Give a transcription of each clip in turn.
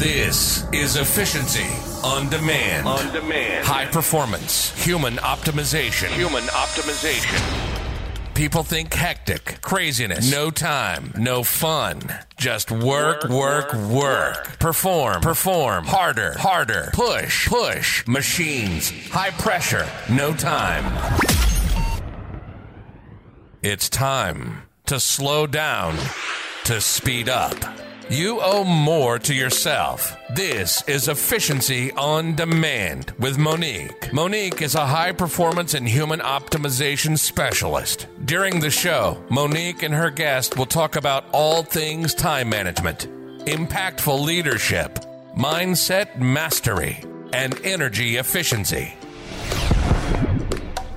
This is efficiency on demand. On demand. High performance, human optimization. Human optimization. People think hectic, craziness, no time, no fun. Just work, work, work, work. Perform, perform, harder, harder, push, push. Machines, high pressure, no time. It's time to slow down, to speed up. You owe more to yourself. This is Efficiency on Demand with Monique. Monique is a high performance and human optimization specialist. During the show, Monique and her guest will talk about all things time management, impactful leadership, mindset mastery, and energy efficiency.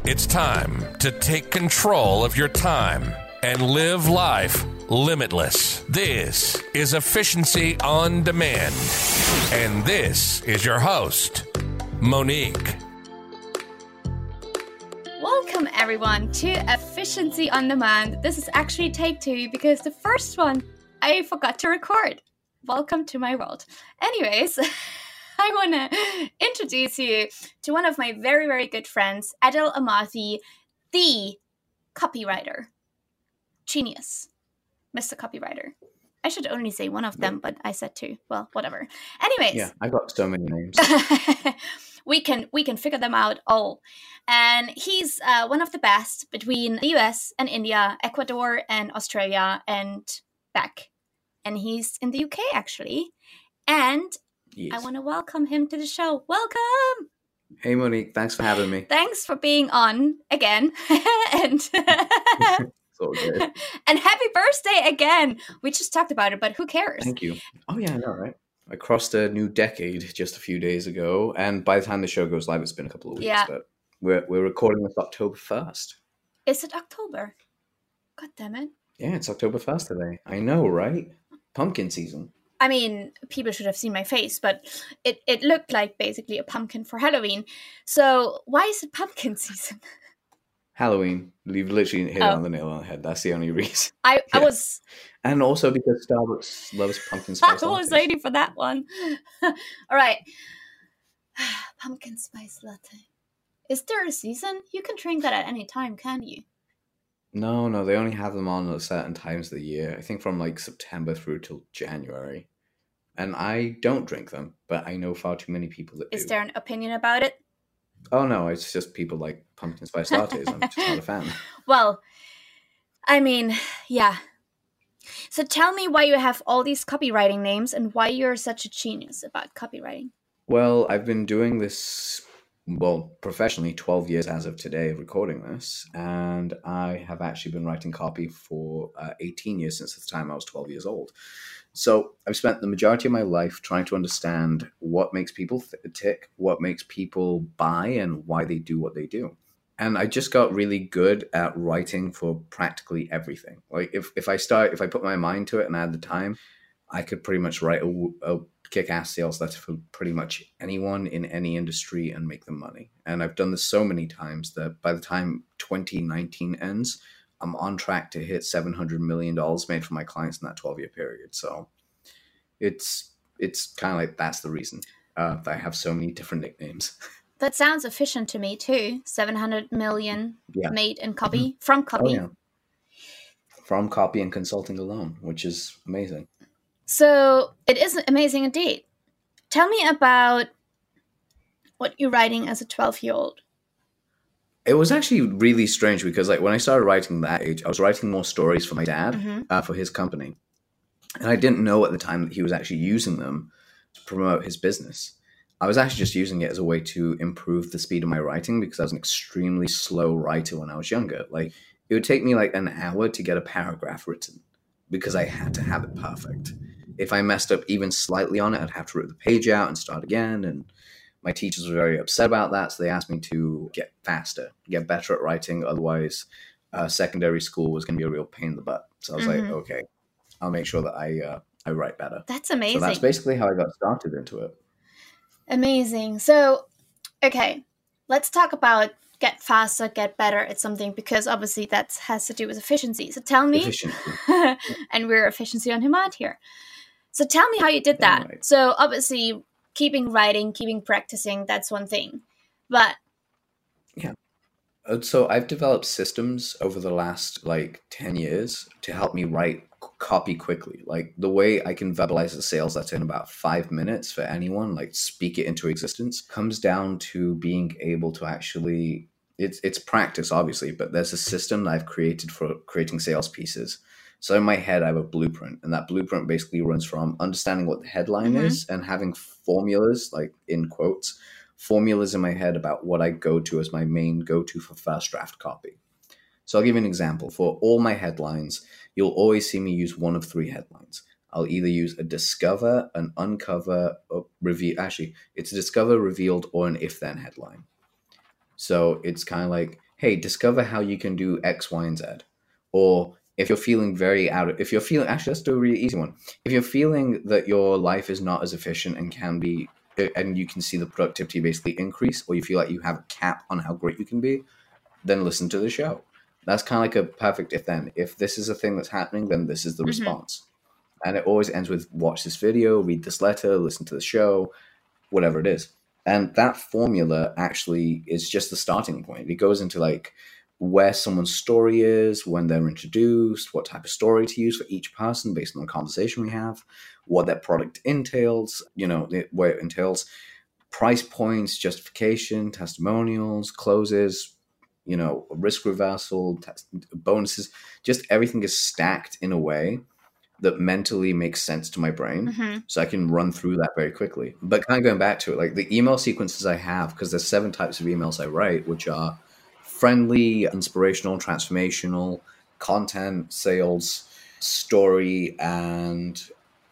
It's time to take control of your time and live life limitless. This is Efficiency on Demand. And this is your host, Monique. Welcome, everyone, to Efficiency on Demand. This is actually take two because the first one I forgot to record. Welcome to my world. Anyways, I want to introduce you to one of my very, very good friends, Adil Amarsi, the copywriter. Genius. Mr. Copywriter. I should only say one of them, but I said two. Well, whatever. Anyways. Yeah, I got so many names. we can we can figure them out all. And he's uh, one of the best between the US and India, Ecuador and Australia and back. And he's in the UK actually. And yes. I want to welcome him to the show. Welcome. Hey Monique, thanks for having me. Thanks for being on again. and. and happy birthday again. We just talked about it, but who cares? Thank you. Oh yeah, I know, right? I crossed a new decade just a few days ago, and by the time the show goes live, it's been a couple of weeks. Yeah. But we're we're recording this October first. Is it October? God damn it! Yeah, it's October first today. I know, right? Pumpkin season. I mean, people should have seen my face, but it, it looked like basically a pumpkin for Halloween. So why is it pumpkin season? Halloween. You've literally hit oh. it on the nail on the head. That's the only reason. I, I was. And also because Starbucks loves pumpkin spice. I was waiting for that one. All right. pumpkin spice latte. Is there a season? You can drink that at any time, can you? No, no, they only have them on at certain times of the year. I think from like September through till January. And I don't drink them, but I know far too many people that Is do. there an opinion about it? Oh no, it's just people like pumpkin spice lattes. I'm just not a fan. Well, I mean, yeah. So tell me why you have all these copywriting names and why you're such a genius about copywriting. Well, I've been doing this well professionally 12 years as of today of recording this and i have actually been writing copy for uh, 18 years since the time i was 12 years old so I've spent the majority of my life trying to understand what makes people th- tick, what makes people buy, and why they do what they do. And I just got really good at writing for practically everything. Like if, if I start, if I put my mind to it and I had the time, I could pretty much write a, a kick-ass sales letter for pretty much anyone in any industry and make them money. And I've done this so many times that by the time 2019 ends, I'm on track to hit seven hundred million dollars made for my clients in that twelve year period. So it's it's kind of like that's the reason uh, that I have so many different nicknames. That sounds efficient to me too. Seven hundred million yeah. made in copy mm-hmm. from copy. Oh, yeah. From copy and consulting alone, which is amazing. So it is amazing indeed. Tell me about what you're writing as a twelve year old. It was actually really strange because, like, when I started writing that age, I was writing more stories for my dad mm-hmm. uh, for his company, and I didn't know at the time that he was actually using them to promote his business. I was actually just using it as a way to improve the speed of my writing because I was an extremely slow writer when I was younger. Like, it would take me like an hour to get a paragraph written because I had to have it perfect. If I messed up even slightly on it, I'd have to rip the page out and start again. And my teachers were very upset about that, so they asked me to get faster, get better at writing. Otherwise, uh, secondary school was going to be a real pain in the butt. So I was mm-hmm. like, okay, I'll make sure that I uh, I write better. That's amazing. So that's basically how I got started into it. Amazing. So, okay, let's talk about get faster, get better at something because obviously that has to do with efficiency. So tell me, and we're efficiency on demand here. So tell me how you did that. Right. So obviously, keeping writing, keeping practicing, that's one thing. But yeah. So I've developed systems over the last like 10 years to help me write copy quickly. Like the way I can verbalize a sales letter in about five minutes for anyone, like speak it into existence, comes down to being able to actually it's it's practice obviously, but there's a system that I've created for creating sales pieces. So in my head I have a blueprint and that blueprint basically runs from understanding what the headline Mhm. is and having formulas like in quotes formulas in my head about what I go to as my main go to for first draft copy. So I'll give you an example. For all my headlines, you'll always see me use one of three headlines. I'll either use a discover, an uncover, or reveal. Actually, it's a discover, revealed, or an if then headline. So it's kind of like, hey, discover how you can do X, Y, and Z. Or if you're feeling very out of, if you're feeling, actually, let's do a really easy one. If you're feeling that your life is not as efficient and can be and you can see the productivity basically increase, or you feel like you have a cap on how great you can be, then listen to the show. That's kind of like a perfect if then. If this is a thing that's happening, then this is the Mhm. response. And it always ends with watch this video, read this letter, listen to the show, whatever it is. And that formula actually is just the starting point. It goes into like where someone's story is, when they're introduced, what type of story to use for each person based on the conversation we have, what their product entails, you know, where it entails price points, justification, testimonials, closes, you know, risk reversal, tes- bonuses, just everything is stacked in a way that mentally makes sense to my brain Mhm. so I can run through that very quickly. But kind of going back to it, like the email sequences I have, because there's seven types of emails I write, which are friendly, inspirational, transformational, content, sales, story, and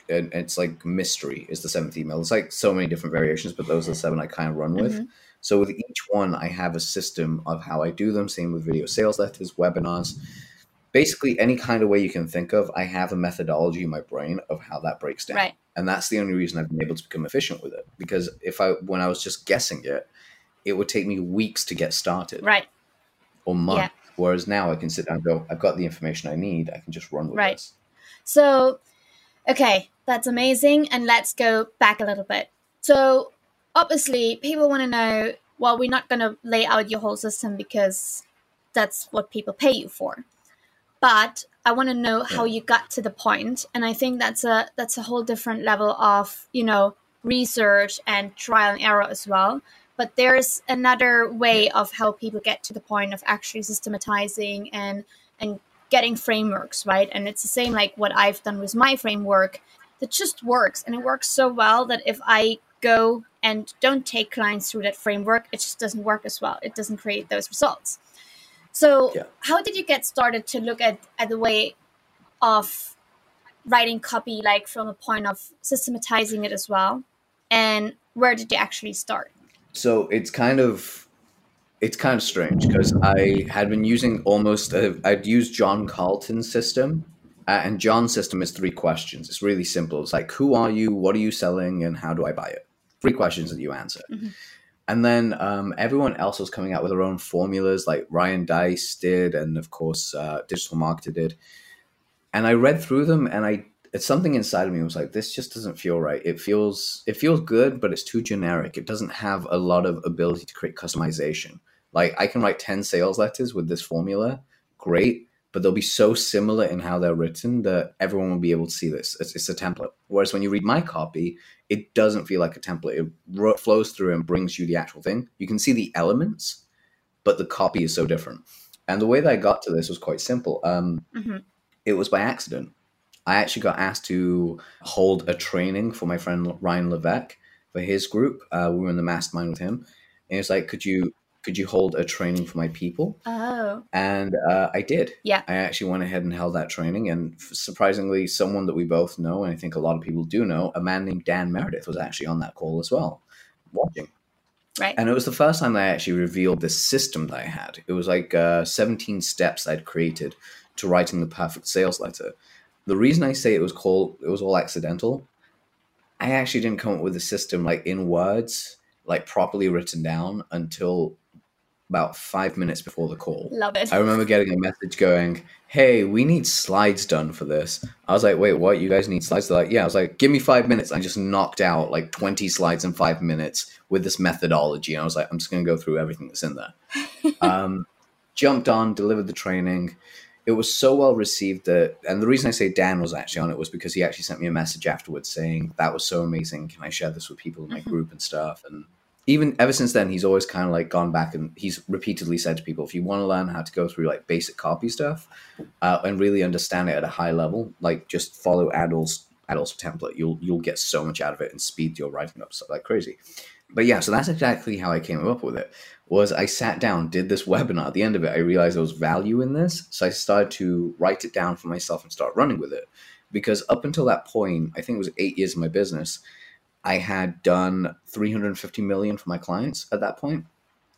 it's like mystery is the seventh email. It's like so many different variations, but those are the seven I kind of run with. Mhm. So with each one, I have a system of how I do them. Same with video sales letters, webinars, basically any kind of way you can think of. I have a methodology in my brain of how that breaks down Right. and that's the only reason I've been able to become efficient with it. Because if I, when I was just guessing it, it would take me weeks to get started Right. Or months. Whereas now I can sit down and go, I've got the information I need. I can just run with Right. this. So, okay, that's amazing. And let's go back a little bit. So, obviously, people want to know well, we're not going to lay out your whole system because that's what people pay you for. But I want to know how you got to the point, and I think that's a that's a whole different level of you know research and trial and error as well. But there's another way of how people get to the point of actually systematizing and and getting frameworks, right? And it's the same like what I've done with my framework that just works. And it works so well that if I go and don't take clients through that framework, it just doesn't work as well. It doesn't create those results. So, Yeah. how did you get started to look at, at the way of writing copy, like from a point of systematizing it as well? And where did you actually start? So it's kind of it's kind of strange because I had been using almost I'd used John Carlton's system, uh, and John's system is three questions. It's really simple. It's like who are you, what are you selling, and how do I buy it? Three questions that you answer. Mhm. And then um, everyone else was coming out with their own formulas, like Ryan Deiss did, and of course uh, Digital Marketer did. And I read through them, and I it's something inside of me was like this just doesn't feel right. It feels it feels good but it's too generic. It doesn't have a lot of ability to create customization. Like i can write 10 sales letters with this formula. Great. But they'll be so similar in how they're written that everyone will be able to see this. It's, it's a template. Whereas when you read my copy it doesn't feel like a template. It flows through and brings you the actual thing. You can see the elements but the copy is so different. And the way that i got to this was quite simple. Um, hmm it was by accident. I actually got asked to hold a training for my friend Ryan Levesque for his group. Uh, we were in the mastermind with him, and he was like, "Could you could you hold a training for my people?" Oh, And uh, I did. Yeah. I actually went ahead and held that training, and surprisingly, someone that we both know, and I think a lot of people do know, a man named Dan Meredith was actually on that call as well, watching. right. And it was the first time that I actually revealed this system that I had. It was like uh, 17 steps I'd created to writing the perfect sales letter. The reason I say it was called it was all accidental. I actually didn't come up with a system like in words, like properly written down until about five minutes before the call. Love it. I remember getting a message going, "Hey, we need slides done for this." I was like, "Wait, what? You guys need slides?" They're like, "Yeah." I was like, "Give me five minutes." I just knocked out like twenty slides in five minutes with this methodology. And I was like, "I'm just going to go through everything that's in there." um, jumped on, delivered the training. It was so well received that, and the reason I say Dan was actually on it was because he actually sent me a message afterwards saying that was so amazing. Can I share this with people in my group and stuff? And even ever since then, he's always kind of like gone back and he's repeatedly said to people, if you want to learn how to go through like basic copy stuff uh, and really understand it at a high level, like just follow Adil's Adil's template. You'll you'll get so much out of it and speed your writing up so like crazy. But yeah, so that's exactly how I came up with it. Was I sat down, did this webinar. At the end of it, I realized there was value in this, so I started to write it down for myself and start running with it. Because up until that point, I think it was eight years of my business. I had done 350 million for my clients at that point.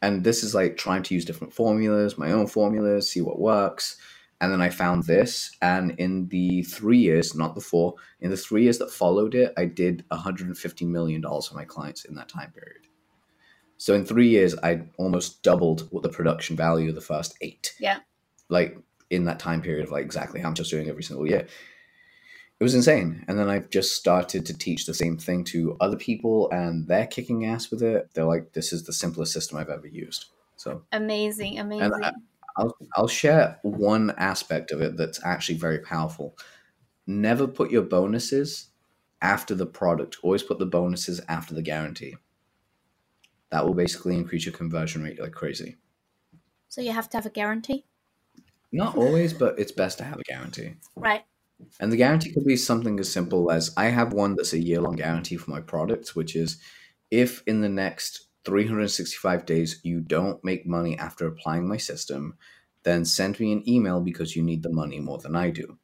And this is like trying to use different formulas, my own formulas, see what works. And then I found this. And in the three years, not the four, in the three years that followed it, I did $150 million for my clients in that time period. So in three years, I almost doubled what the production value of the first eight. Yeah. Like in that time period of like exactly how much I was doing every single year it was insane. And then I've just started to teach the same thing to other people, and they're kicking ass with it. They're like, "This is the simplest system I've ever used." So Amazing, amazing. and I'll I'll share one aspect of it that's actually very powerful. Never put your bonuses after the product. Always put the bonuses after the guarantee. That will basically increase your conversion rate like crazy. so you have to have a guarantee, Not always, but it's best to have a guarantee. right? And the guarantee could be something as simple as I have one that's a year long guarantee for my products, which is if in the next 365 days you don't make money after applying my system, then send me an email because you need the money more than I do.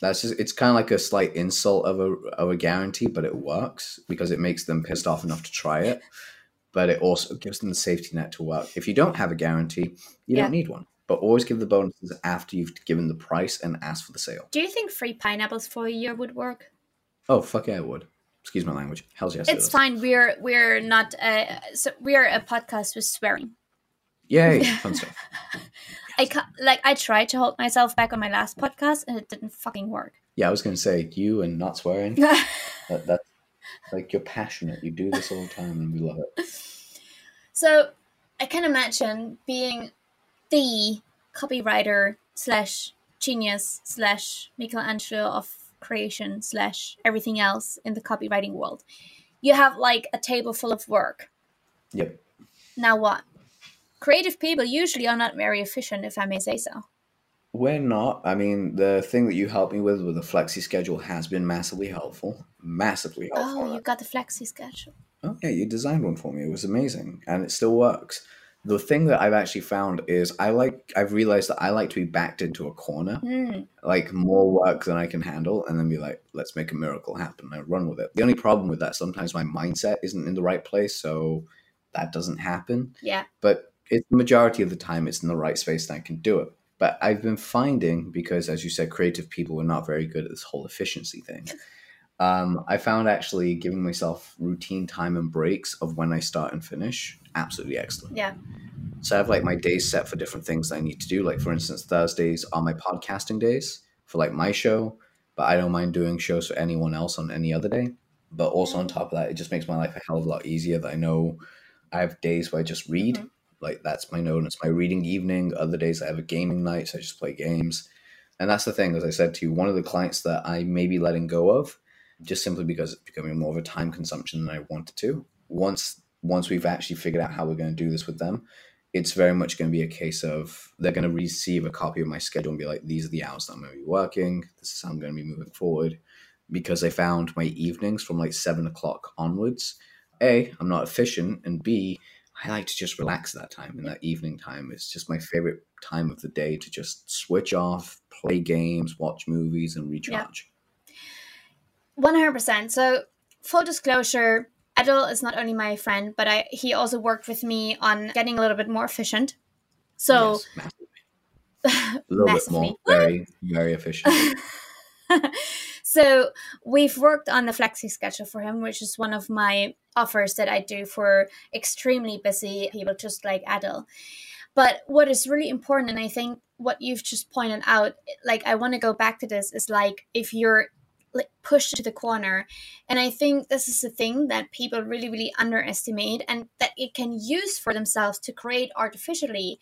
That's just it's kind of like a slight insult of a of a guarantee, but it works because it makes them pissed off enough to try it. But it also gives them the safety net to work. If you don't have a guarantee, you Yeah. don't need one. But always give the bonuses after you've given the price and asked for the sale. Do you think free pineapples for a year would work? Oh fuck yeah, I would. Excuse my language. Hell's yes. It's fine. We're we're not. Uh, so we're a podcast with swearing. Yay, fun stuff. I ca- like I tried to hold myself back on my last podcast and it didn't fucking work. Yeah, I was gonna say you and not swearing. that, that's like you're passionate. You do this all the time, and we love it. So I can imagine being the copywriter slash genius slash Michelangelo of creation slash everything else in the copywriting world. You have like a table full of work. Yep. Now what? Creative people usually are not very efficient, if I may say so. We're not. I mean, the thing that you helped me with with the flexi schedule has been massively helpful. Massively helpful. Oh, you got the flexi schedule. Oh yeah, you designed one for me. It was amazing, and it still works. The thing that I've actually found is I like. I've realized that I like to be backed into a corner, Hmm. like more work than I can handle, and then be like, "Let's make a miracle happen." and run with it. The only problem with that sometimes my mindset isn't in the right place, so that doesn't happen. Yeah. But it's the majority of the time it's in the right space and I can do it. But I've been finding because, as you said, creative people are not very good at this whole efficiency thing. Um, I found actually giving myself routine time and breaks of when I start and finish absolutely excellent. Yeah. So I have like my days set for different things that I need to do. Like for instance, Thursdays are my podcasting days for like my show, but I don't mind doing shows for anyone else on any other day. But also on top of that, it just makes my life a hell of a lot easier that I know I have days where I just read. Like that's my note. It's my reading evening. Other days I have a gaming night, so I just play games. And that's the thing, as I said to you, one of the clients that I may be letting go of, just simply because it's becoming more of a time consumption than I wanted to. Once once we've actually figured out how we're going to do this with them, it's very much going to be a case of they're going to receive a copy of my schedule and be like, these are the hours that I'm going to be working. This is how I'm going to be moving forward. Because I found my evenings from like seven o'clock onwards, A, I'm not efficient. And B, I like to just relax that time and that evening time. It's just my favorite time of the day to just switch off, play games, watch movies, and recharge. Yeah. 100%. So, full disclosure, Adil is not only my friend, but I he also worked with me on getting a little bit more efficient. So, yes, massively. a little massively. bit more, very, very efficient. so we've worked on the flexi schedule for him which is one of my offers that i do for extremely busy people just like adil but what is really important and i think what you've just pointed out like i want to go back to this is like if you're like pushed to the corner, and I think this is a thing that people really, really underestimate, and that it can use for themselves to create artificially,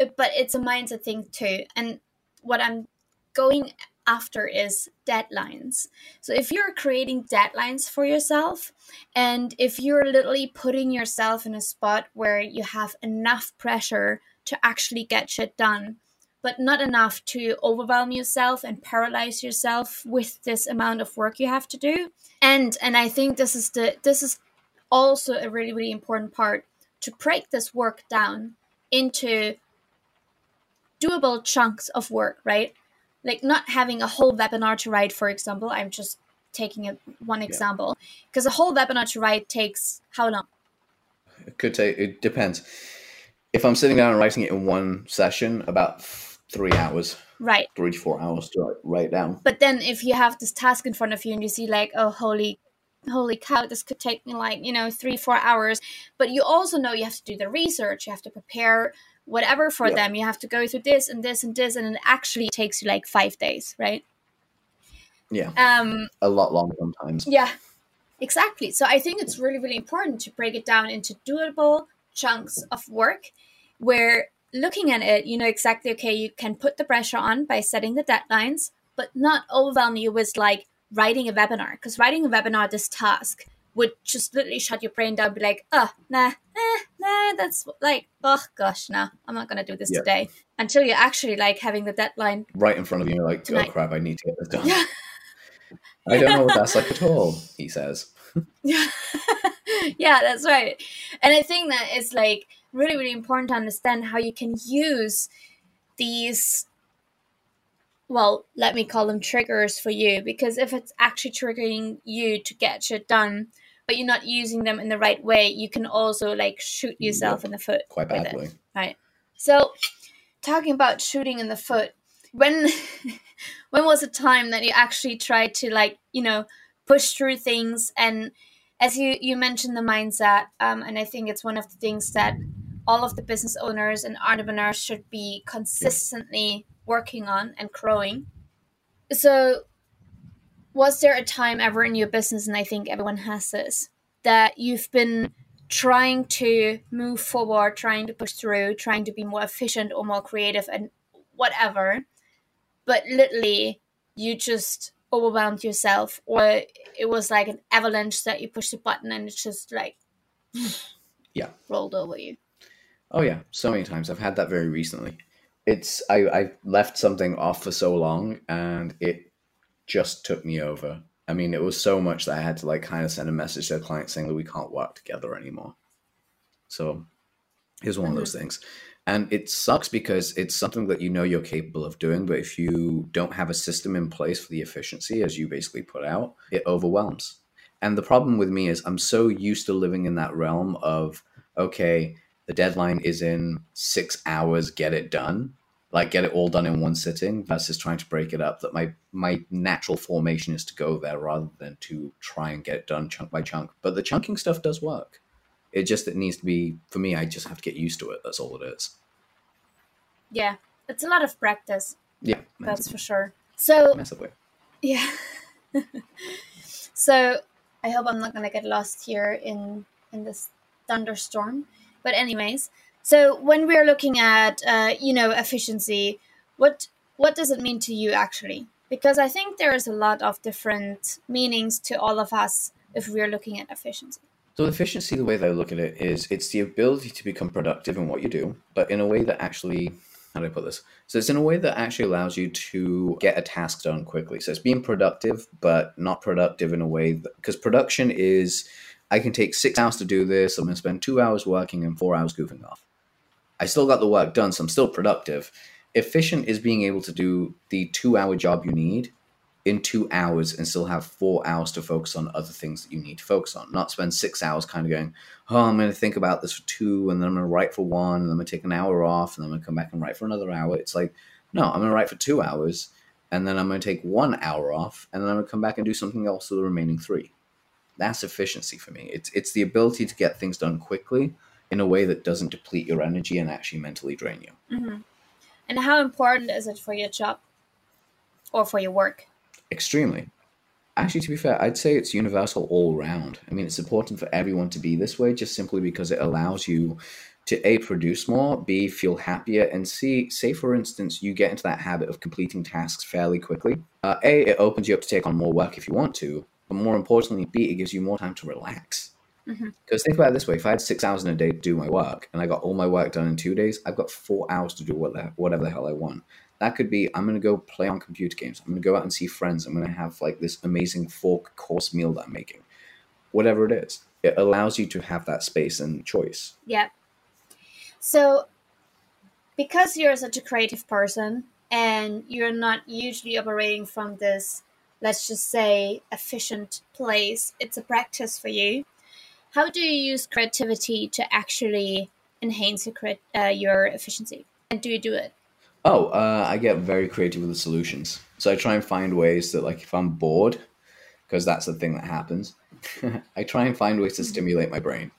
uh, but it's a mindset thing too. And what I'm going after is deadlines. So if you're creating deadlines for yourself and if you're literally putting yourself in a spot where you have enough pressure to actually get shit done, but not enough to overwhelm yourself and paralyze yourself with this amount of work you have to do. And and I think this is the this is also a really really important part to break this work down into doable chunks of work, right? like not having a whole webinar to write for example. I'm just taking a, one example. Because a whole webinar to write takes how long? It could take it depends. If i'm sitting down and writing it in one session about three hours right three to four hours to write down but then if you have this task in front of you and you see like oh holy holy cow this could take me like you know three four hours but you also know you have to do the research you have to prepare whatever for yeah. them. You have to go through this and this and this, and it actually takes you like five days, right? Yeah. Um, a lot longer sometimes. Yeah, exactly. So I think it's really, really important to break it down into doable chunks of work where looking at it, you know exactly, okay, you can put the pressure on by setting the deadlines, but not overwhelm you with like writing a webinar. Because writing a webinar, this task, would just literally shut your brain down, be like, oh, nah, eh, nah, that's like, oh gosh, nah, I'm not gonna do this yeah. today. Until you're actually like having the deadline right in front of you, you're like, oh, tonight. oh crap, I need to get this done. Yeah. I don't know what that's like at all, he says. yeah. yeah, that's right. And I think that it's like really, really important to understand how you can use these well, let me call them triggers for you because if it's actually triggering you to get shit done, but you're not using them in the right way, you can also like shoot yourself yep. in the foot. Quite badly. It, right. So, talking about shooting in the foot, when when was a time that you actually tried to like you know push through things and as you you mentioned the mindset um, and i think it's one of the things that all of the business owners and entrepreneurs should be consistently working on and growing so was there a time ever in your business, and I think everyone has this, that you've been trying to move forward, trying to push through, trying to be more efficient or more creative and whatever, but literally you just overwhelmed yourself, or it was like an avalanche that you pushed a button and it's just like yeah rolled over you. Oh yeah, so many times. I've had that very recently. It's I I left something off for so long and it just took me over. I mean, it was so much that I had to like kind of send a message to a client saying that we can't work together anymore. So here's one mm-hmm. of those mm-hmm. things. And it sucks because it's something that you know you're capable of doing, but if you don't have a system in place for the efficiency, as you basically put out, it overwhelms. And the problem with me is I'm so used to living in that realm of, okay, the deadline is in six hours, get it done. Like get it all done in one sitting versus trying to break it up that my my natural formation is to go there rather than to try and get it done chunk by chunk. But the chunking stuff does work. It just it needs to be for me i just have to get used to it. That's all it is. Yeah. It's a lot of practice. Yeah. That's for sure. So massively. Yeah. So i hope i'm not going to get lost here in in this thunderstorm but anyways so when we're looking at uh, you know efficiency, what what does it mean to you actually? Because I think there is a lot of different meanings to all of us if we're looking at efficiency. So efficiency, the way that I look at it is it's the ability to become productive in what you do, but in a way that actually how do I put this? So it's in a way that actually allows you to get a task done quickly. So it's being productive, but not productive in a way because production is I can take six hours to do this. I'm going to spend two hours working and four hours goofing off. I still got the work done, so I'm still productive. Efficient is being able to do the two hour job you need in two hours and still have four hours to focus on other things that you need to focus on. Not spend six hours kind of going, oh, I'm going to think about this for two, and then I'm going to write for one, and then I'm going to take an hour off, and then I'm going to come back and write for another hour. It's like, no, I'm going to write for two hours, and then I'm going to take one hour off, and then I'm going to come back and do something else for the remaining three. That's efficiency for me. It's it's the ability to get things done quickly in a way that doesn't deplete your energy and actually mentally drain you. hmm And how important is it for your job or for your work? Extremely. Actually, to be fair, I'd say it's universal all round. I mean, it's important for everyone to be this way just simply because it allows you to A, produce more, B, feel happier, and C, say for instance, you get into that habit of completing tasks fairly quickly. Uh, a, it opens you up to take on more work if you want to, but more importantly, B, it gives you more time to relax. Mhm. Because think about it this way if I had six hours in a day to do my work and I got all my work done in two days, I've got four hours to do whatever the hell I want. That could be I'm going to go play on computer games. I'm going to go out and see friends. I'm going to have like this amazing four course meal that I'm making. Whatever it is, it allows you to have that space and choice. Yeah. So, because you're such a creative person and you're not usually operating from this, let's just say, efficient place, it's a practice for you. How do you use creativity to actually enhance your, uh, your efficiency? And do you do it? Oh, uh, I get very creative with the solutions. So I try and find ways that, like, if I'm bored, because that's the thing that happens, I try and find ways to stimulate my brain.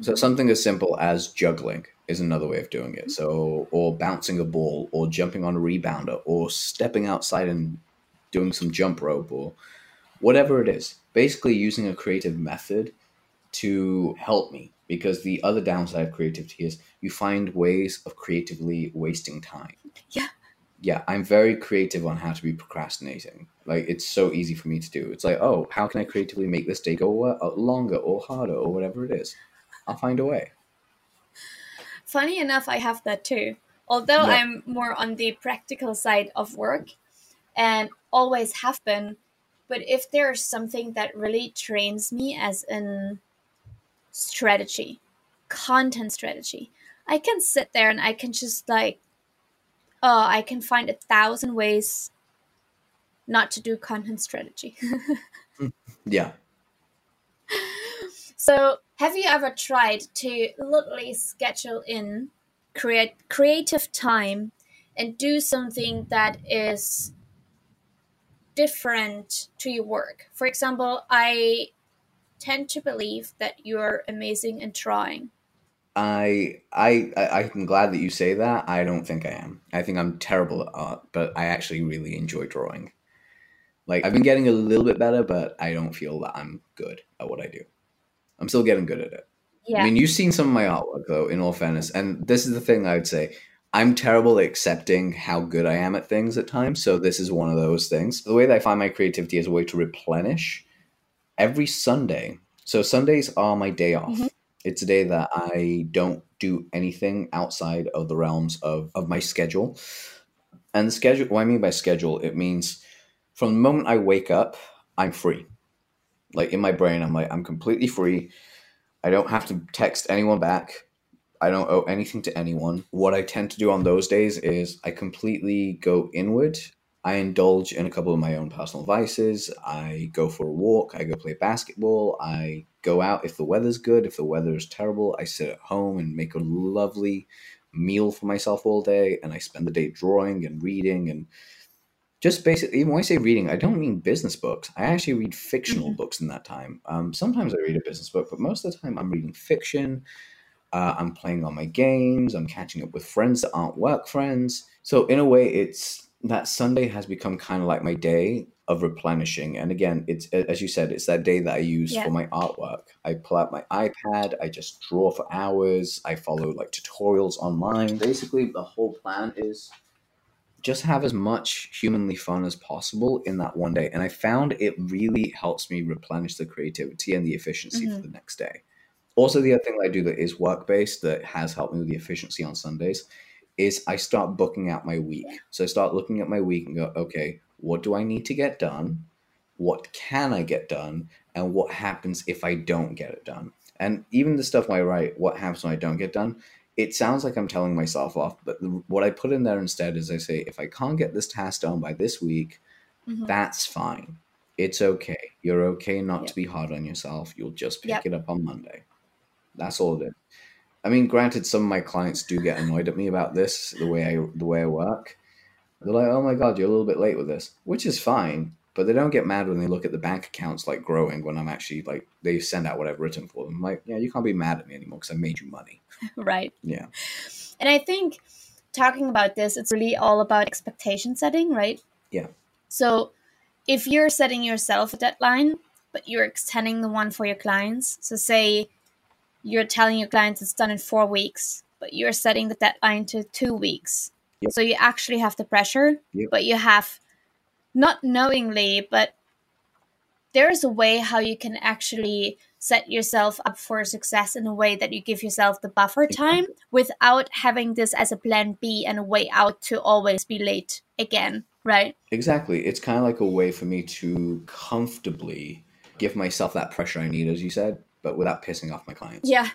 So something as simple as juggling is another way of doing it. So, or bouncing a ball, or jumping on a rebounder, or stepping outside and doing some jump rope, or whatever it is. Basically, using a creative method to help me. Because the other downside of creativity is you find ways of creatively wasting time. Yeah. Yeah, I'm very creative on how to be procrastinating. Like, it's so easy for me to do. It's like, oh, how can I creatively make this day go uh, longer or harder or whatever it is? I'll find a way. Funny enough, I have that too. Although Yeah. I'm more on the practical side of work and always have been, but if there's something that really trains me as in strategy, content strategy, I can sit there and I can just like, oh, I can find a thousand ways not to do content strategy. Yeah. So, have you ever tried to literally schedule in create creative time and do something that is different to your work? For example, I tend to believe that you're amazing in drawing. I, I, I, I'm glad that you say that. I don't think I am. I think I'm terrible at art, but I actually really enjoy drawing. Like, I've been getting a little bit better, but I don't feel that I'm good at what I do. I'm still getting good at it. Yeah. I mean, you've seen some of my artwork, though, in all fairness. And this is the thing I would say. I'm terrible at accepting how good I am at things at times. So this is one of those things. The way that I find my creativity is a way to replenish every Sunday. So Sundays are my day off. Mhm. It's a day that I don't do anything outside of the realms of, of my schedule. And the schedule, what I mean by schedule, it means from the moment I wake up, I'm free. Like in my brain, I'm like, I'm completely free. I don't have to text anyone back. I don't owe anything to anyone. What I tend to do on those days is I completely go inward. I indulge in a couple of my own personal vices. I go for a walk. I go play basketball. I go out if the weather's good. If the weather is terrible, I sit at home and make a lovely meal for myself all day. And I spend the day drawing and reading and just basically, even when I say reading, I don't mean business books. I actually read fictional Mhm. books in that time. Um, sometimes I read a business book, but most of the time I'm reading fiction. Uh, I'm playing on my games. I'm catching up with friends that aren't work friends. So in a way, it's that Sunday has become kind of like my day of replenishing. And again, it's as you said, it's that day that I use Yeah. for my artwork. I pull out my iPad. I just draw for hours. I follow like tutorials online. Basically, the whole plan is just have as much humanly fun as possible in that one day. And I found it really helps me replenish the creativity and the efficiency for Mhm. the next day. Also, the other thing that I do that is work based that has helped me with the efficiency on Sundays is I start booking out my week. So I start looking at my week and go, okay, what do I need to get done? What can I get done? And what happens if I don't get it done? And even the stuff I write, what happens when I don't get done? It sounds like I'm telling myself off, but what I put in there instead is I say, if I can't get this task done by this week, Mhm. that's fine. It's okay. You're okay not Yep. to be hard on yourself. You'll just pick Yep. it up on Monday. That's all it is. I mean, granted, some of my clients do get annoyed at me about this, the way I the way I work. They're like, "Oh my god, you're a little bit late with this," which is fine. But they don't get mad when they look at the bank accounts like growing when I'm actually like they send out what I've written for them. I'm like, yeah, you can't be mad at me anymore because I made you money. right. Yeah, And I think talking about this, it's really all about expectation setting, right? Yeah. So if you're setting yourself a deadline, but you're extending the one for your clients, so say you're telling your clients it's done in four weeks, but you're setting the deadline to two weeks. Yep. So you actually have the pressure, Yep. but you have not knowingly, but there is a way how you can actually set yourself up for success in a way that you give yourself the buffer time without having this as a plan B and a way out to always be late again, right? exactly. It's kind of like a way for me to comfortably give myself that pressure I need, as you said, but without pissing off my clients. Yeah.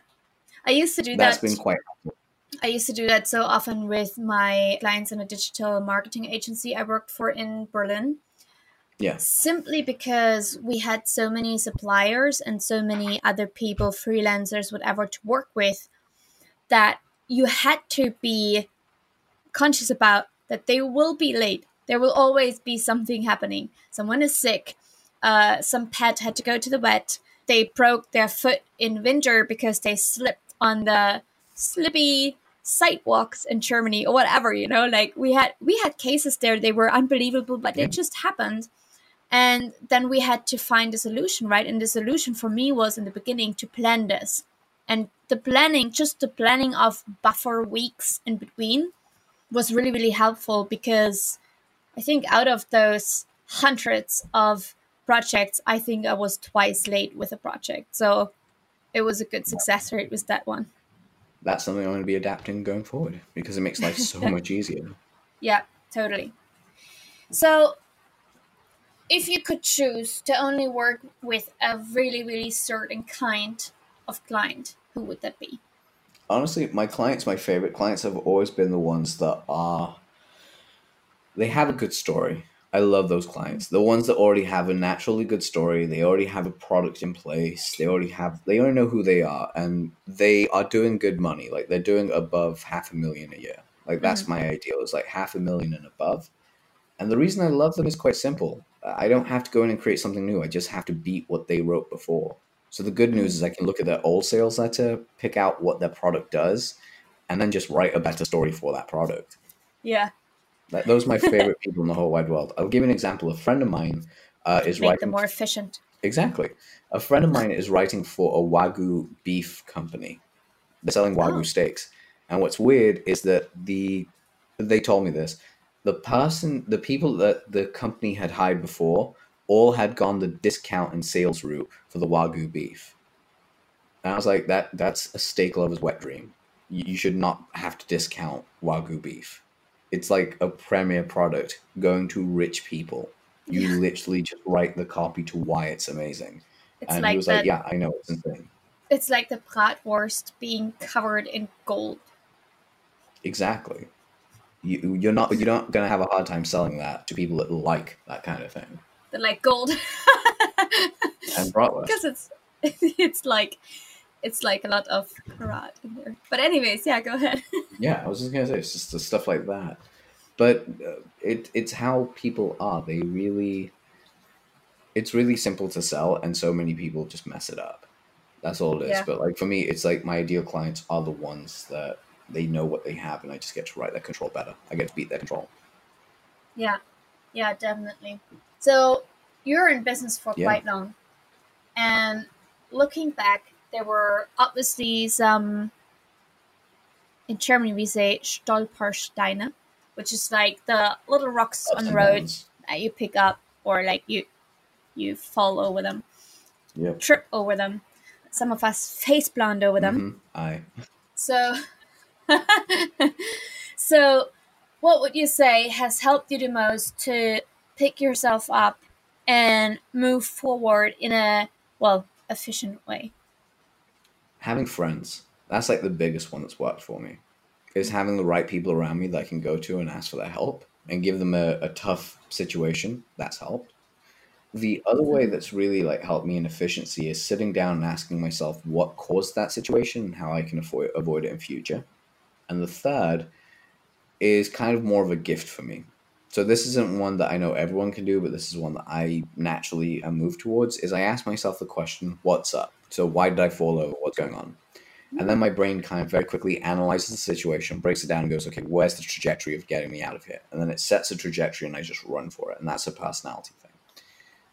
I used to do that's that. That's been quite. I used to do that so often with my clients in a digital marketing agency I worked for in Berlin. Yeah, Simply because we had so many suppliers and so many other people, freelancers, whatever, to work with, that you had to be conscious about that they will be late. There will always be something happening. Someone is sick. Uh, some pet had to go to the vet. They broke their foot in winter because they slipped on the slippy sidewalks in Germany or whatever. You know, like we had we had cases there. They were unbelievable, but it just happened. And then we had to find a solution, right? And the solution for me was in the beginning to plan this. And the planning, just the planning of buffer weeks in between, was really, really helpful because I think out of those hundreds of projects, I think I was twice late with a project. So it was a good success rate with that one. that's something I'm going to be adapting going forward because it makes life so much easier. Yeah, totally. So, if you could choose to only work with a really, really certain kind of client, who would that be? honestly, my clients, my favorite clients, have always been the ones that are. They have a good story. I love those clients. The ones that already have a naturally good story. They already have a product in place. They already have. They already know who they are, and they are doing good money. Like they're doing above half a million a year. Like mm-hmm. that's my ideal. Is like half a million and above. And the reason I love them is quite simple. I don't have to go in and create something new. I just have to beat what they wrote before. So the good news is I can look at their old sales letter, pick out what their product does, and then just write a better story for that product. Yeah, That, those are my favorite people in the whole wide world. I'll give you an example. A friend of mine uh, is make writing them more efficient. exactly. A friend of mine is writing for a wagyu beef company. They're selling wagyu Oh. steaks, and what's weird is that the they told me this. The person, the people that the company had hired before, all had gone the discount and sales route for the wagyu beef. And I was like, that that's a steak lover's wet dream. You, you should not have to discount wagyu beef. It's like a premier product going to rich people. You literally just write the copy to why it's amazing. It's and he was like, yeah, I know, it's insane. It's like the bratwurst being covered in gold. Exactly. You, you're not you're not gonna have a hard time selling that to people that like that kind of thing. They're like gold. And bratwurst. because it's it's like it's like a lot of karat in there. But anyways, yeah, go ahead. Yeah, I was just gonna say it's just the stuff like that. But uh, it it's how people are. They really, it's really simple to sell, and so many people just mess it up. That's all it is. Yeah. But like for me, it's like my ideal clients are the ones that they know what they have, and I just get to write their control better. I get to beat their control. Yeah, yeah, definitely. So you're in business for Yeah. quite long, and looking back, there were obviously some. In Germany, we say Stolpersteine, which is like the little rocks on the road that you pick up, or like you you fall over them, Yep. trip over them. Some of us face plant over them. Mhm. I So, so what would you say has helped you the most to pick yourself up and move forward in a well efficient way? Having friends that's like the biggest one that's worked for me is having the right people around me that i can go to and ask for their help and give them a, a tough situation that's helped the other way that's really like helped me in efficiency is sitting down and asking myself what caused that situation and how i can avoid, avoid it in future and the third is kind of more of a gift for me so this isn't one that I know everyone can do, but this is one that I naturally am moved towards. Is I ask myself the question, "What's up?" So why did I fall over? What's going on? And then my brain kind of very quickly analyzes the situation, breaks it down, and goes, "Okay, where's the trajectory of getting me out of here?" And then it sets a trajectory, and I just run for it. And that's a personality thing.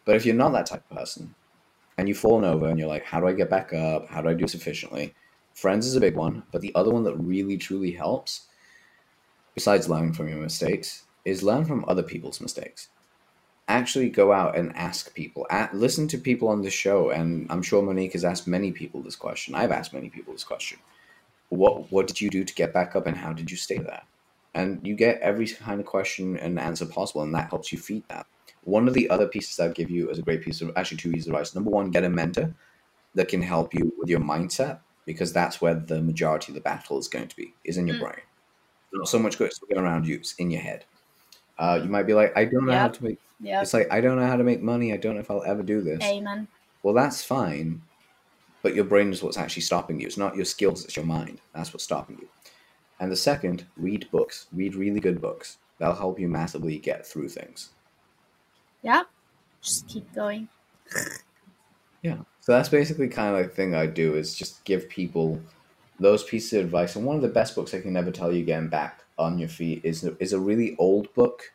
But if you're not that type of person, and you've fallen over, and you're like, "How do I get back up? How do I do this efficiently?" Friends is a big one, but the other one that really truly helps, besides learning from your mistakes, is learn from other people's mistakes. Actually, go out and ask people. At, listen to people on the show, and I'm sure Monique has asked many people this question. I've asked many people this question. What What did you do to get back up, and how did you stay there? And you get every kind of question and answer possible, and that helps you feed that. One of the other pieces I'll give you as a great piece of actually two pieces of advice. Number one, get a mentor that can help you with your mindset because that's where the majority of the battle is going to be is in your Mm. brain. Not so much going around you; it's in your head. Uh, you might be like, I don't know how to make. Yeah. It's like I don't know how to make money. I don't know if I'll ever do this. Amen. Well, that's fine, but your brain is what's actually stopping you. It's not your skills; it's your mind. That's what's stopping you. And the second, read books. Read really good books. That'll help you massively get through things. Yeah. Just keep going. Yeah. So that's basically kind of like the thing I do is just give people those pieces of advice. And one of the best books I can never tell you getting back on your feet is is a really old book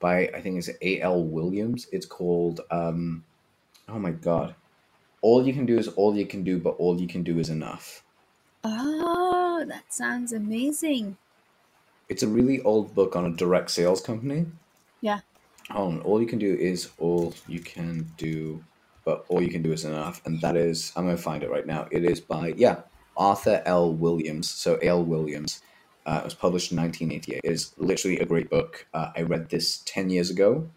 by I think it's A. L. Williams. It's called um, oh my god, all you can do is all you can do, but all you can do is enough. Oh, that sounds amazing. It's a really old book on a direct sales company. Yeah. Oh, all you can do is all you can do, but all you can do is enough. And that is, I'm going to find it right now. It is by, yeah, Arthur L. Williams. So L. Williams. Uh, it was published in 1988. It is literally a great book. Uh, I read this 10 years ago.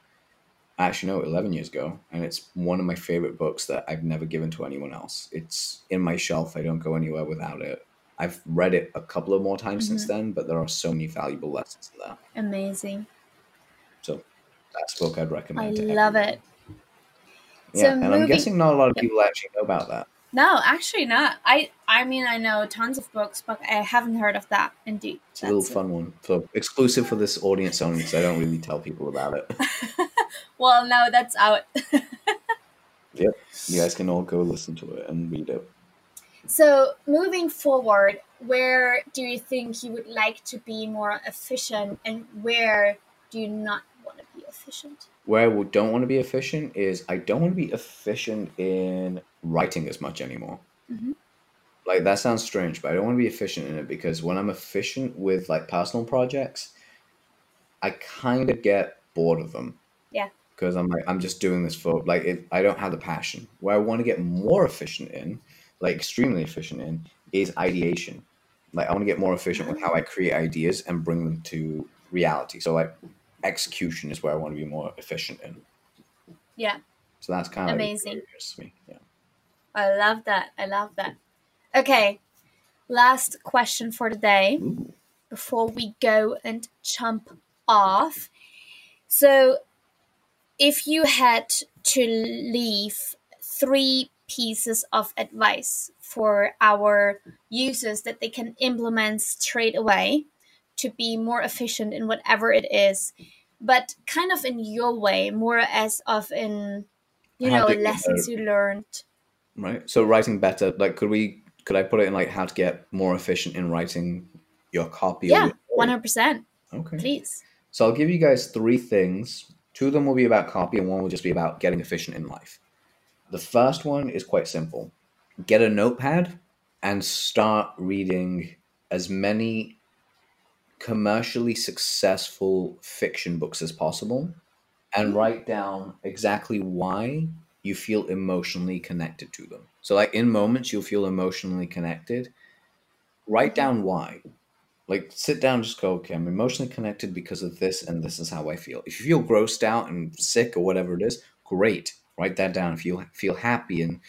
Actually, no, 11 years ago. And it's one of my favorite books that I've never given to anyone else. It's in my shelf. I don't go anywhere without it. I've read it a couple of more times since then, but there are so many valuable lessons in there. Amazing. So that's a book I'd I recommend. to love everyone. it. Yeah, So and I'm guessing not a lot of people actually know about that. No, actually not. I I mean I know tons of books, but I haven't heard of that. Indeed, It's a little fun one. So exclusive for this audience only, because I don't really tell people about it. Well, no, that's out. yep, you guys can all go listen to it and read it. so moving forward, where do you think you would like to be more efficient, and where do you not want to be efficient? Where I don't want to be efficient is I don't want to be efficient in writing as much anymore. Mhm. Like that sounds strange, but I don't want to be efficient in it because when I'm efficient with like personal projects, I kind of get bored of them. Yeah. Because I'm like I'm just doing this for like it, I don't have the passion. Where I want to get more efficient in, like extremely efficient in, is ideation. Like I want to get more efficient with how I create ideas and bring them to reality. So like execution is where I want to be more efficient in. Yeah, So that's kind of Amazing. Like. Yeah. I love that. I love that. Okay, last question for the day. Ooh. before we go and jump off. So, if you had to leave three pieces of advice for our users that they can implement straight away to be more efficient in whatever it is, but kind of in your way, more as of in you How know to lessons uh, you learned. Right. So writing better. Like, could we? Could I put it in like how to get more efficient in writing your copy? Yeah, one hundred percent. Okay. Please. So I'll give you guys three things. Two of them will be about copy, and one will just be about getting efficient in life. The first one is quite simple. Get a notepad and start reading as many commercially successful fiction books as possible and hmm. write down exactly why you feel emotionally connected to them. So, like in moments you'll feel emotionally connected, write hmm. down why. Like, sit down, just go, okay, I'm emotionally connected because of this, and this is how I feel. If you feel grossed out and sick or whatever it is, great. Write that down. If you feel happy and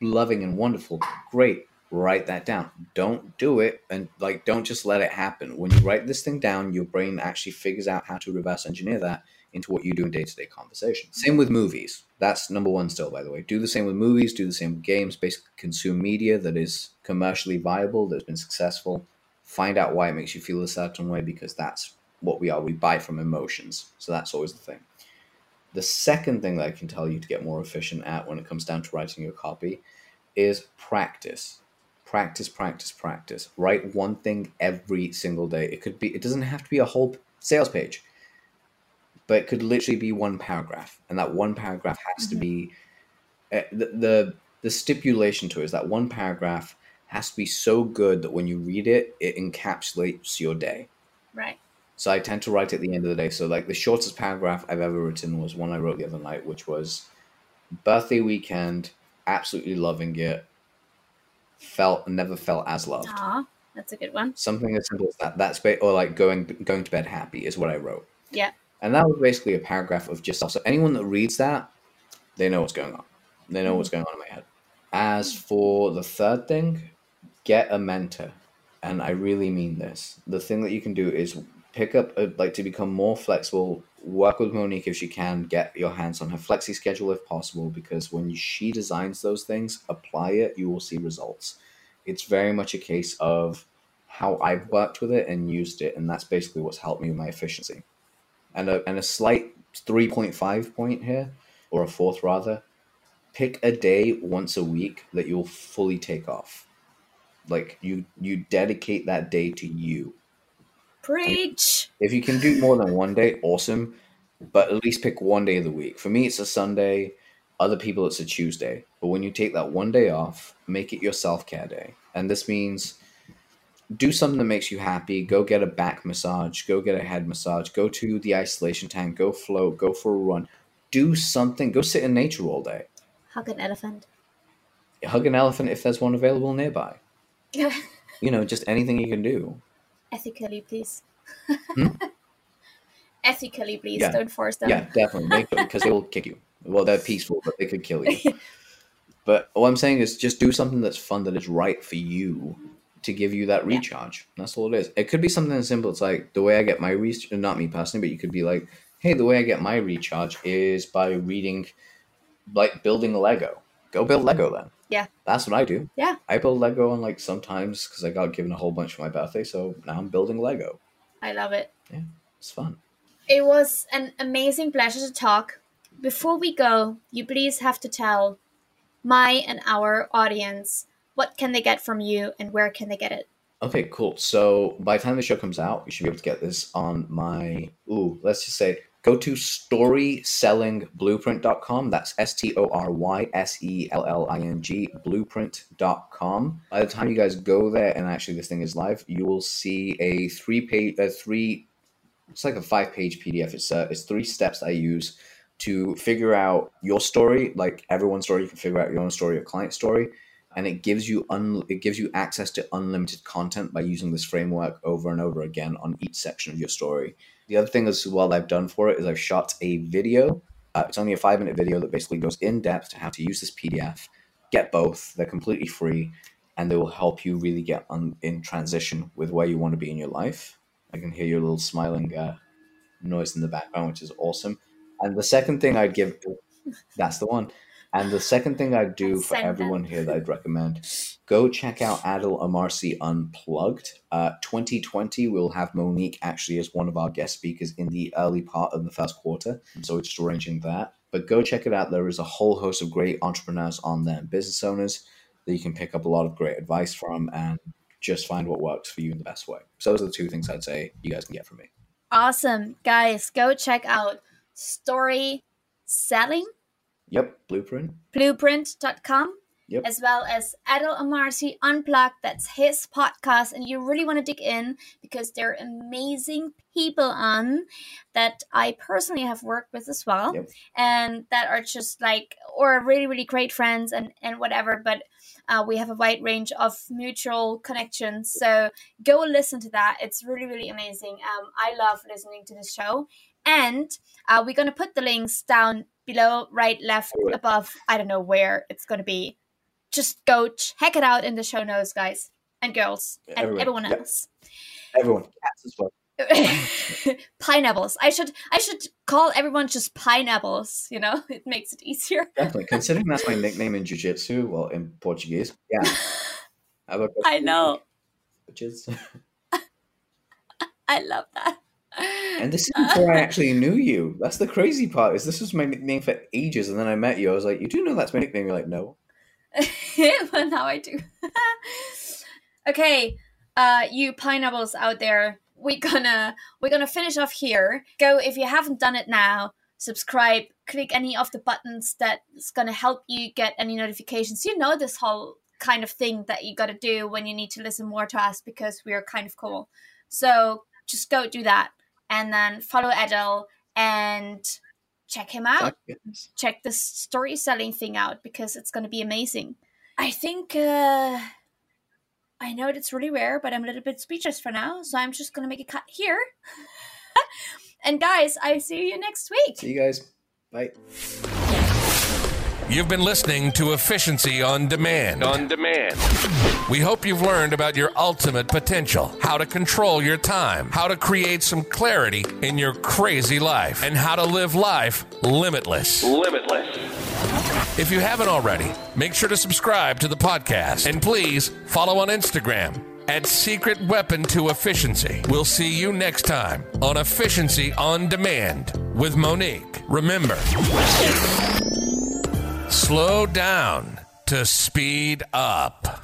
loving and wonderful, great. Write that down. Don't do it and like don't just let it happen. When you write this thing down, your brain actually figures out how to reverse engineer that into what you do in day-to-day conversation. Same with movies. That's number one still, by the way. Do the same with movies, do the same with games, basically consume media that is commercially viable, that's been successful. Find out why it makes you feel a certain way because that's what we are. We buy from emotions. So that's always the thing. The second thing that I can tell you to get more efficient at when it comes down to writing your copy is practice. Practice, practice, practice. Write one thing every single day. It could be it doesn't have to be a whole sales page. But it could literally be one paragraph. And that one paragraph has to be uh, the, the the stipulation to it is that one paragraph has to be so good that when you read it, it encapsulates your day. Right. So I tend to write at the end of the day. So like the shortest paragraph I've ever written was one I wrote the other night, which was birthday weekend, absolutely loving it. Felt never felt as loved. Aw, that's a good one. Something as simple as that. That's ba- or like going going to bed happy is what I wrote. Yeah. And that was basically a paragraph of just so anyone that reads that, they know what's going on. They know what's mm-hmm. going on in my head. As for the third thing, get a mentor. And I really mean this. The thing that you can do is pick up, a, like, to become more flexible, work with Monique if she can, get your hands on her flexi schedule if possible, because when she designs those things, apply it, you will see results. It's very much a case of how I've worked with it and used it, and that's basically what's helped me with my efficiency. And a, and a slight 3.5 point here, or a fourth rather, pick a day once a week that you'll fully take off. Like you you dedicate that day to you. Preach. If you can do more than one day, awesome. But at least pick one day of the week. For me, it's a Sunday. Other people, it's a Tuesday. But when you take that one day off, make it your self care day. And this means do something that makes you happy. Go get a back massage. Go get a head massage. Go to the isolation tank. Go float. Go for a run. Do something. Go sit in nature all day. Hug an elephant. Hug an elephant if there's one available nearby. You know, just anything you can do. Ethically, please. Hmm? Ethically, please. Yeah. Don't force them. Yeah, definitely. Because they will kick you. Well, they're peaceful, but they could kill you. but all I'm saying is just do something that's fun that is right for you to give you that Yeah. recharge. That's all it is. It could be something as simple. It's like the way I get my recharge, not me personally, but you could be like, hey, the way I get my recharge is by reading, like building Lego. Go build Lego mm-hmm. then. Yeah. That's what I do. Yeah. I build Lego on like sometimes because I got given a whole bunch for my birthday. So now I'm building Lego. I love it. Yeah, It's fun. It was an amazing pleasure to talk. Before we go, you please have to tell my and our audience what can they get from you and where can they get it. Okay, cool. So by the time the show comes out, you should be able to get this on my ooh, let's just say go to storysellingblueprint.com. That's S T O R Y S E L L I N G blueprint.com. By the time you guys go there and actually this thing is live, you will see a three page a three it's like a five page PDF. It's uh, it's three steps I use to figure out your story, like everyone's story, you can figure out your own story, your client story and it gives you un- it gives you access to unlimited content by using this framework over and over again on each section of your story. The other thing as well I've done for it is I've shot a video. Uh, it's only a five minute video that basically goes in depth to how to use this PDF. Get both; they're completely free, and they will help you really get on in transition with where you want to be in your life. I can hear your little smiling uh, noise in the background, which is awesome. And the second thing I'd give that's the one. And the second thing I'd do for Send everyone them. here that I'd recommend, go check out Adil Amarsi Unplugged. Uh, 2020, we'll have Monique actually as one of our guest speakers in the early part of the first quarter. So we're just arranging that. But go check it out. There is a whole host of great entrepreneurs on there, and business owners that you can pick up a lot of great advice from and just find what works for you in the best way. So those are the two things I'd say you guys can get from me. Awesome. Guys, go check out story selling Yep, blueprint. blueprint.com Yep. as well as Adil Amarsi Unplugged. That's his podcast. And you really want to dig in because they're amazing people on that I personally have worked with as well. Yep. And that are just like, or really, really great friends and, and whatever. But uh, we have a wide range of mutual connections. So go listen to that. It's really, really amazing. Um, I love listening to the show. And uh, we're going to put the links down below, right, left, Alright. above. I don't know where it's going to be. Just go check it out in the show notes, guys and girls, and Everyone. everyone Yep. else. Everyone, cats as well. pineapples. I should I should call everyone just pineapples. You know, it makes it easier. Definitely. Considering that's my nickname in Jiu Jitsu, well, in Portuguese. Yeah. I a I know. Bitches. I love that. And this is before I actually knew you. That's the crazy part. Is this was my nickname for ages, and then I met you. I was like, "You do know that's my nickname?" You're like, "No." well, now I do. okay, uh, you pineapples out there, we're gonna we're gonna finish off here. Go if you haven't done it now. Subscribe. Click any of the buttons that's gonna help you get any notifications. You know this whole kind of thing that you gotta do when you need to listen more to us because we're kind of cool. So just go do that, and then follow Adil and check him out check this story selling thing out because it's going to be amazing. I think uh, I know it's really rare, but I'm a little bit speechless for now, so I'm just going to make a cut here. and guys, I see you next week. See you guys. Bye. You've been listening to Efficiency on Demand. On demand. We hope you've learned about your ultimate potential, how to control your time, how to create some clarity in your crazy life, and how to live life limitless. Limitless. If you haven't already, make sure to subscribe to the podcast and please follow on Instagram at Secret Weapon to Efficiency. We'll see you next time on Efficiency on Demand with Monique. Remember, slow down to speed up.